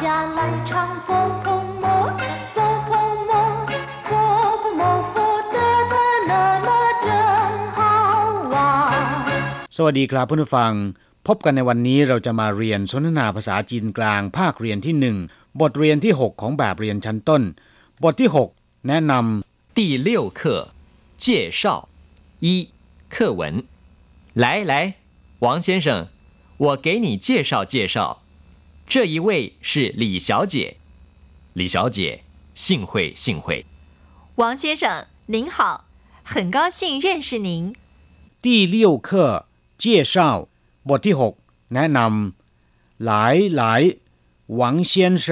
家来唱佛婆摩，佛婆摩，佛婆摩佛得得乐乐真好玩。 สวัสดีครับเพื่อนผู้ฟัง พบกันในวันนี้เราจะมาเรียนสนทนาภาษาจีนกลางภาคเรียนที่หนึ่งบทเรียนที่ 6 ของแบบเรียนชั้นต้น บทที่ 6 แนะน 第六课介绍一课文。来来，王先生，我给你介绍介绍， 这一位是李小姐。李小姐，幸会幸会。王先生您好，很高兴认识您。ำที่เลี้ยวเคอเจียเช่าบทที่ 6 แนะนำหลายหลายหวัง先生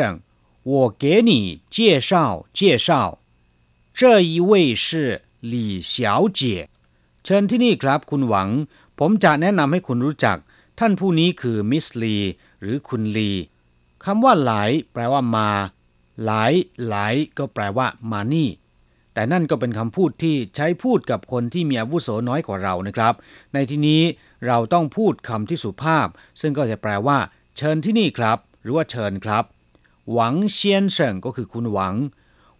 我给你介绍介绍这一位是李小姐เชิญที่นี่ครับคุณหวัง ผมจะแนะนำให้คุณรู้จัก ท่านผู้นี้คือมิสลีหรือคุณลี คำว่าหลาย แปลว่ามา หลายหลายก็แปลว่ามานี่ แต่นั่นก็เป็นคำพูดที่ใช้พูดกับคนที่มีอาวุโสน้อยกว่าเรานะครับ ในที่นี้เราต้องพูดคำที่สุภาพ ซึ่งก็จะแปลว่า เชิญที่นี่ครับ หรือว่าเชิญครับ หวังเซียนเฉิงก็คือคุณหวัง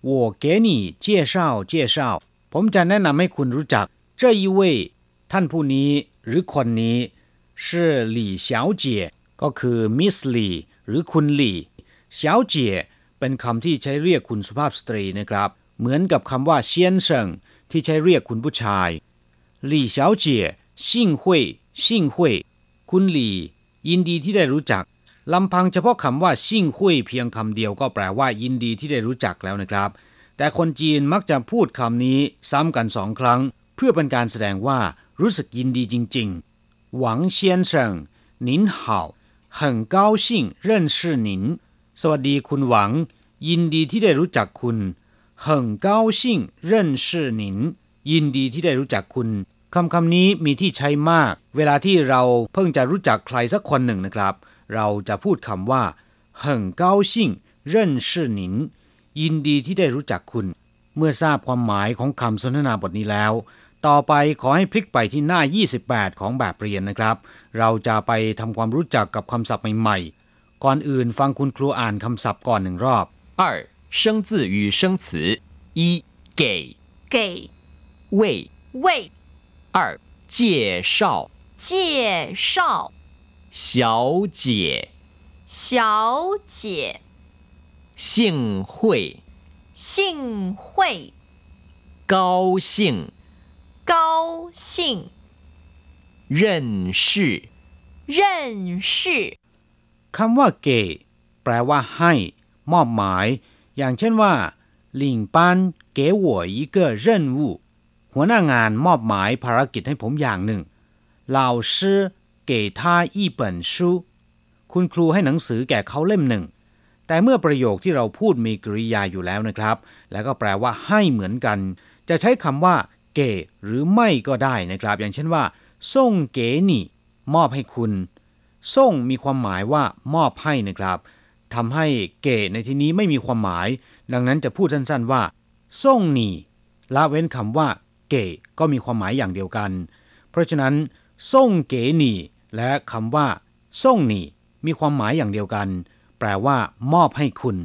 我给你介绍介绍ผมจะแนะนำให้คุณรู้จัก这一位ท่านผู้นี้ หรือคนนี้是李小姐ก็คือมิสลี หรือคุณหลี่เฉียวเจี๋ยเป็นคำที่ใช้เรียกคุณสุภาพสตรีนะครับ เหมือนกับคำว่าเซียนเซิงที่ใช้เรียกคุณผู้ชายหลี่เฉียวเจี๋ยซิ่งหุยซิ่งหุยคุณหลี่ ยินดีที่ได้รู้จักลำพังเฉพาะคำว่าซิ่งหุยเพียงคำเดียวก็แปลว่ายินดีที่ได้รู้จักแล้วนะครับ แต่คนจีนมักจะพูดคำนี้ซ้ำกันสองครั้ง เพื่อเป็นการแสดงว่ารู้สึกยินดีจริง ๆ หวังเซียนเซิงนินเห่า 很高兴认识您สวัสดีคุณหวัง ยินดีที่ได้รู้จักคุณ很高兴认识您ยินดีที่ได้รู้จักคุณคำคำนี้มีที่ใช้มาก เวลาที่เราเพิ่งจะรู้จักใครสักคนหนึ่งนะครับ เราจะพูดคำว่า很高兴认识您ยินดีที่ได้รู้จักคุณ เมื่อทราบความหมายของคำสนทนาบทนี้แล้ว ต่อไปขอให้พลิกไปที่หน้า 28 ของแบบเรียนนะครับ เราจะไปทำความรู้จักกับคำศัพท์ใหม่ๆ ก่อนอื่นฟังคุณครูอ่านคำศัพท์ก่อนหนึ่งรอบ 二生字与生词一给给为为二介绍介绍小姐小姐幸会幸会高兴 高兴认识认识 คำว่าเกแปลว่าให้ มอบหมาย อย่างเช่นว่าหลิงปันเก๋我一个任务หัวหน้างานมอบหมายภารกิจให้ผมอย่างหนึ่ง老师给他一本书คุณครูให้หนังสือแก่เขาเล่มหนึ่ง แต่เมื่อประโยคที่เราพูดมีกริยาอยู่แล้วนะครับ แล้วก็แปลว่าให้เหมือนกัน จะใช้คำว่า เกหรือไม่ก็ได้นะครับ อย่างเช่นว่าส่งเก๋นี่ มอบให้คุณส่งมีความหมายว่ามอบให้นะครับทำให้เก๋ในที่นี้ไม่มีความหมาย ดังนั้นจะพูดสั้นๆว่าส่งนี่ละเว้นคำว่า เก๋ก็มีความหมายอย่างเดียวกัน เพราะฉะนั้นส่งเก๋นี่ และคำว่าส่งนี่มีความหมายอย่างเดียวกัน แปลว่า มอบให้คุณ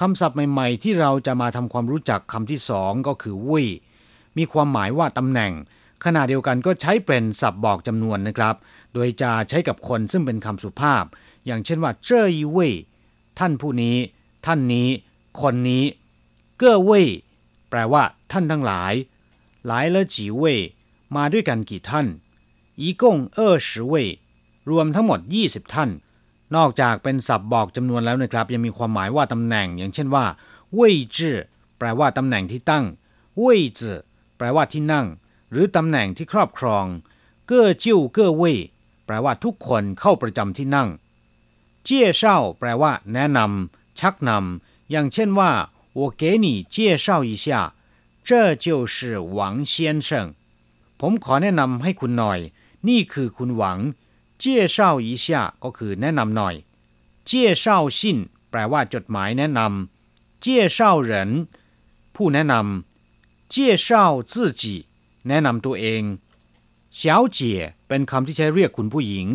คำศัพท์ใหม่ ๆ ที่เราจะมาทำความรู้จักคำที่สองก็คือวุ้ย มีความหมายว่าตำแหน่ง ขณะเดียวกันก็ใช้เป็นศัพท์บอกจำนวนนะครับ โดยจะใช้กับคนซึ่งเป็นคำสุภาพ อย่างเช่นว่าเจ้ยเว่ยท่านผู้นี้ ท่านนี้ คนนี้ เก้อเว่ยแปลว่า ท่านทั้งหลายหลายละจีเว่ยมาด้วยกันกี่ท่านอีกงเออสิเว่ยรวมทั้งหมด 20 ท่าน นอกจากเป็นศัพท์บอกจำนวนแล้วนะครับ ยังมีความหมายว่าตำแหน่ง อย่างเช่นว่าเว่ยจื่อแปลว่าตำแหน่งที่ตั้งเว่ยจื่อ แปลว่าที่นั่ง หรือตำแหน่งที่ครอบครอง เก้อจิ้วเก้อเว่ยแปลว่าทุกคนเข้าประจำที่นั่ง เจี่ยเช่าแปลว่า แนะนำชักนำอย่างเช่นว่า我给你介绍一下这就是王先生ผมขอแนะนำให้คุณหน่อย นี่คือคุณหวัง เจี่ยเช่าอี下ก็คือแนะนำหน่อย เจี่ยเช่าซินแปลว่าจดหมายแนะนำเจี่ยเช่าเหรินผู้แนะนำ เจี่ยเช่า自己แนะนำตัวเองเฉาเจี๋ยเป็นคำที่ใช้เรียกคุณผู้หญิง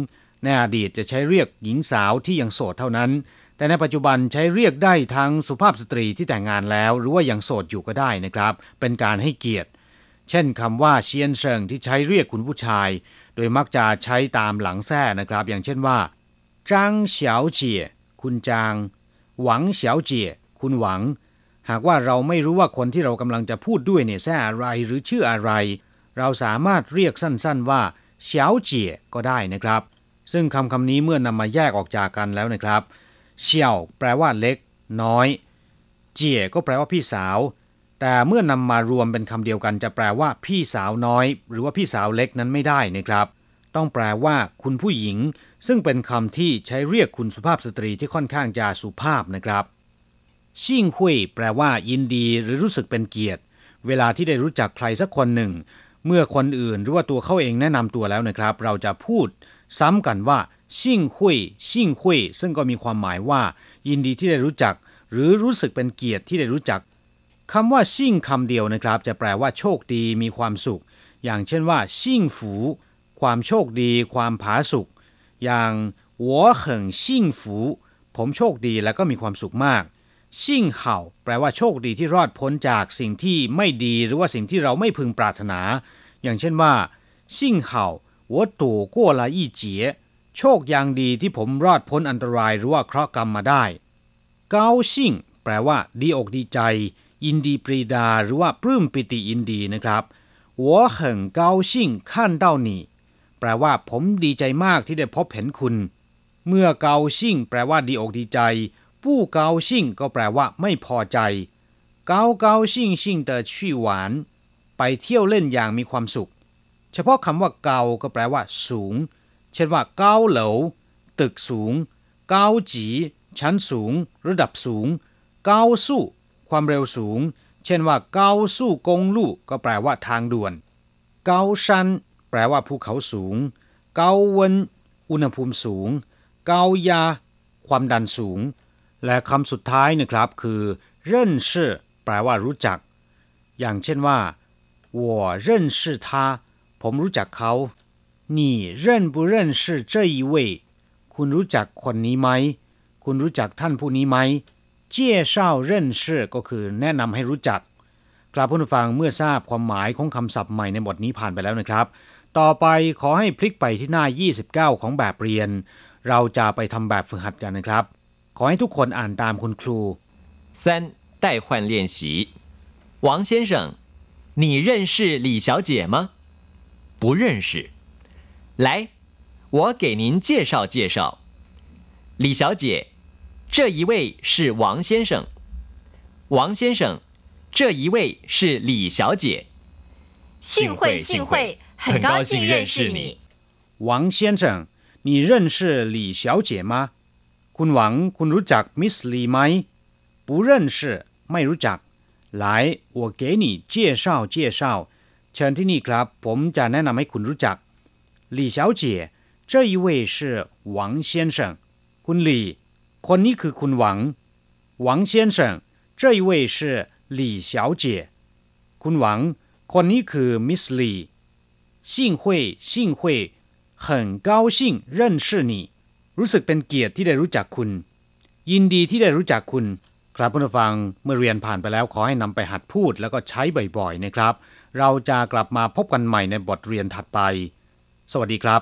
ในอดีตจะใช้เรียกหญิงสาวที่ยังโสดเท่านั้น แต่ในปัจจุบันใช้เรียกได้ทั้งสุภาพสตรีที่แต่งงานแล้ว หรือว่ายังโสดอยู่ก็ได้นะครับ เป็นการให้เกียรติ เช่นคำว่าเชียนเชิงที่ใช้เรียกคุณผู้ชาย โดยมักจะใช้ตามหลังแท้นะครับ อย่างเช่นว่าจางเฉียวเจี๋ยคุณจาง หวังเฉียวเจี๋ยคุณหวัง หากว่าเราไม่รู้ว่าคนที่เรากำลังจะพูดด้วยเนี่ยแท้อะไรหรือชื่ออะไร เราสามารถเรียกสั้นๆว่าเฉียวเจี๋ยก็ได้นะครับ ซึ่งคำคำนี้เมื่อนำมาแยกออกจากกันแล้วนะครับเฉียวแปลว่าเล็ก น้อย เจี๋ยก็แปลว่าพี่สาว แต่เมื่อนำมารวมเป็นคำเดียวกันจะแปลว่าพี่สาวน้อย หรือว่าพี่สาวเล็กนั้นไม่ได้นะครับ ต้องแปลว่า คุณผู้หญิง ซึ่งเป็นคำที่ใช้เรียกคุณสุภาพสตรีที่ค่อนข้างจะสุภาพนะครับ ชิ่งคุยแปลว่า ยินดีหรือรู้สึกเป็นเกียรติ เวลาที่ได้รู้จักใครสักคนหนึ่ง เมื่อคนอื่นหรือว่าตัวเขาเองแนะนำตัวแล้วนะครับ เราจะพูดซ้ำกันว่า ชิ่งคุยชิ่งคุยซึ่งก็มีความหมายว่า ยินดีที่ได้รู้จัก หรือรู้สึกเป็นเกียรติที่ได้รู้จักคำว่าชิ่งคำเดียวนะครับ จะแปลว่าโชคดีมีความสุข อย่างเช่นว่า ชิ่งฝู ความโชคดี ความผาสุกอย่างหัวเหิงชิ่งฝู ผมโชคดีและก็มีความสุขมาก ซิ่งเห่า แปลว่าโชคดีที่รอดพ้นจากสิ่งที่ไม่ดีหรือว่าสิ่งที่เราไม่พึงปรารถนา อย่างเช่นว่าซิ่งเห่าวัวตู่กัวลาอี้เจี๋ยโชคอย่างดีที่ผมรอดพ้นอันตรายหรือว่าเคราะห์กรรมมาได้ เกาซิ่ง แปลว่า ดีอกดีใจ ยินดีปรีดาหรือว่าปลื้มปิติยินดีนะครับ我很高兴看到你แปลว่าผมดีใจมากที่ได้พบเห็นคุณ เมื่อเกาซิ่ง แปลว่าดีอกดีใจ ผู้เกาชิ่งก็แปลว่า ไม่พอใจ เกาเกาชิ่งชิ่งเตอชี่หวาน ไปเที่ยวเล่นอย่างมีความสุข เฉพาะคำว่าเกาก็แปลว่า สูง เช่นว่า เกาเหลาตึกสูง เกาจีชั้นสูง ระดับสูง เกาสู้ ความเร็วสูง เช่นว่า เกาสู้กงลู่ก็แปลว่าทางด่วน เกาชันแปลว่าภูเขาสูง เกาเวนอุณหภูมิสูง เกายา ความดันสูง และคำสุดท้ายนะครับคือเร่นชื่อแปลว่ารู้จัก อย่างเช่นว่า我认识他ผมรู้จักเขา你认不认识这一位คุณรู้จักคนนี้ไหม คุณรู้จักท่านผู้นี้ไหม เจี้ยเช่าเร่นชื่อก็คือแนะนำให้รู้จัก กราบผู้ฟังเมื่อทราบความหมายของคำศัพท์ใหม่ในบทนี้ผ่านไปแล้วนะครับ ต่อไปขอให้พลิกไปที่หน้า 29 ของแบบเรียน เราจะไปทำแบบฝึกหัดกันนะครับ ขอให้ทุกคนอ่านตามคุณครู 三代换练习。王先生，你认识李小姐吗？不认识。来，我给您介绍介绍。李小姐，这一位是王先生。王先生，这一位是李小姐。幸会幸会，很高兴认识你。王先生你认识李小姐吗 คุณหวังคุณรู้จักมิสลีไหม不认识ไม่รู้จัก来我给你介绍介绍เชิญที่นี่ครับ ผมจะแนะนำให้คุณรู้จัก李小姐这一位是王先生คุณหลี่คนนี้คือคุณหวัง王先生这一位是李小姐คุณหวัง คนนี้คือมิสลี幸会幸会很高兴认识你 รู้สึกเป็นเกียรติที่ได้รู้จักคุณ ยินดีที่ได้รู้จักคุณ ครับผู้ฟังเมื่อเรียนผ่านไปแล้วขอให้นำไปหัดพูดแล้วก็ใช้บ่อยๆนะครับ เราจะกลับมาพบกันใหม่ในบทเรียนถัดไป สวัสดีครับ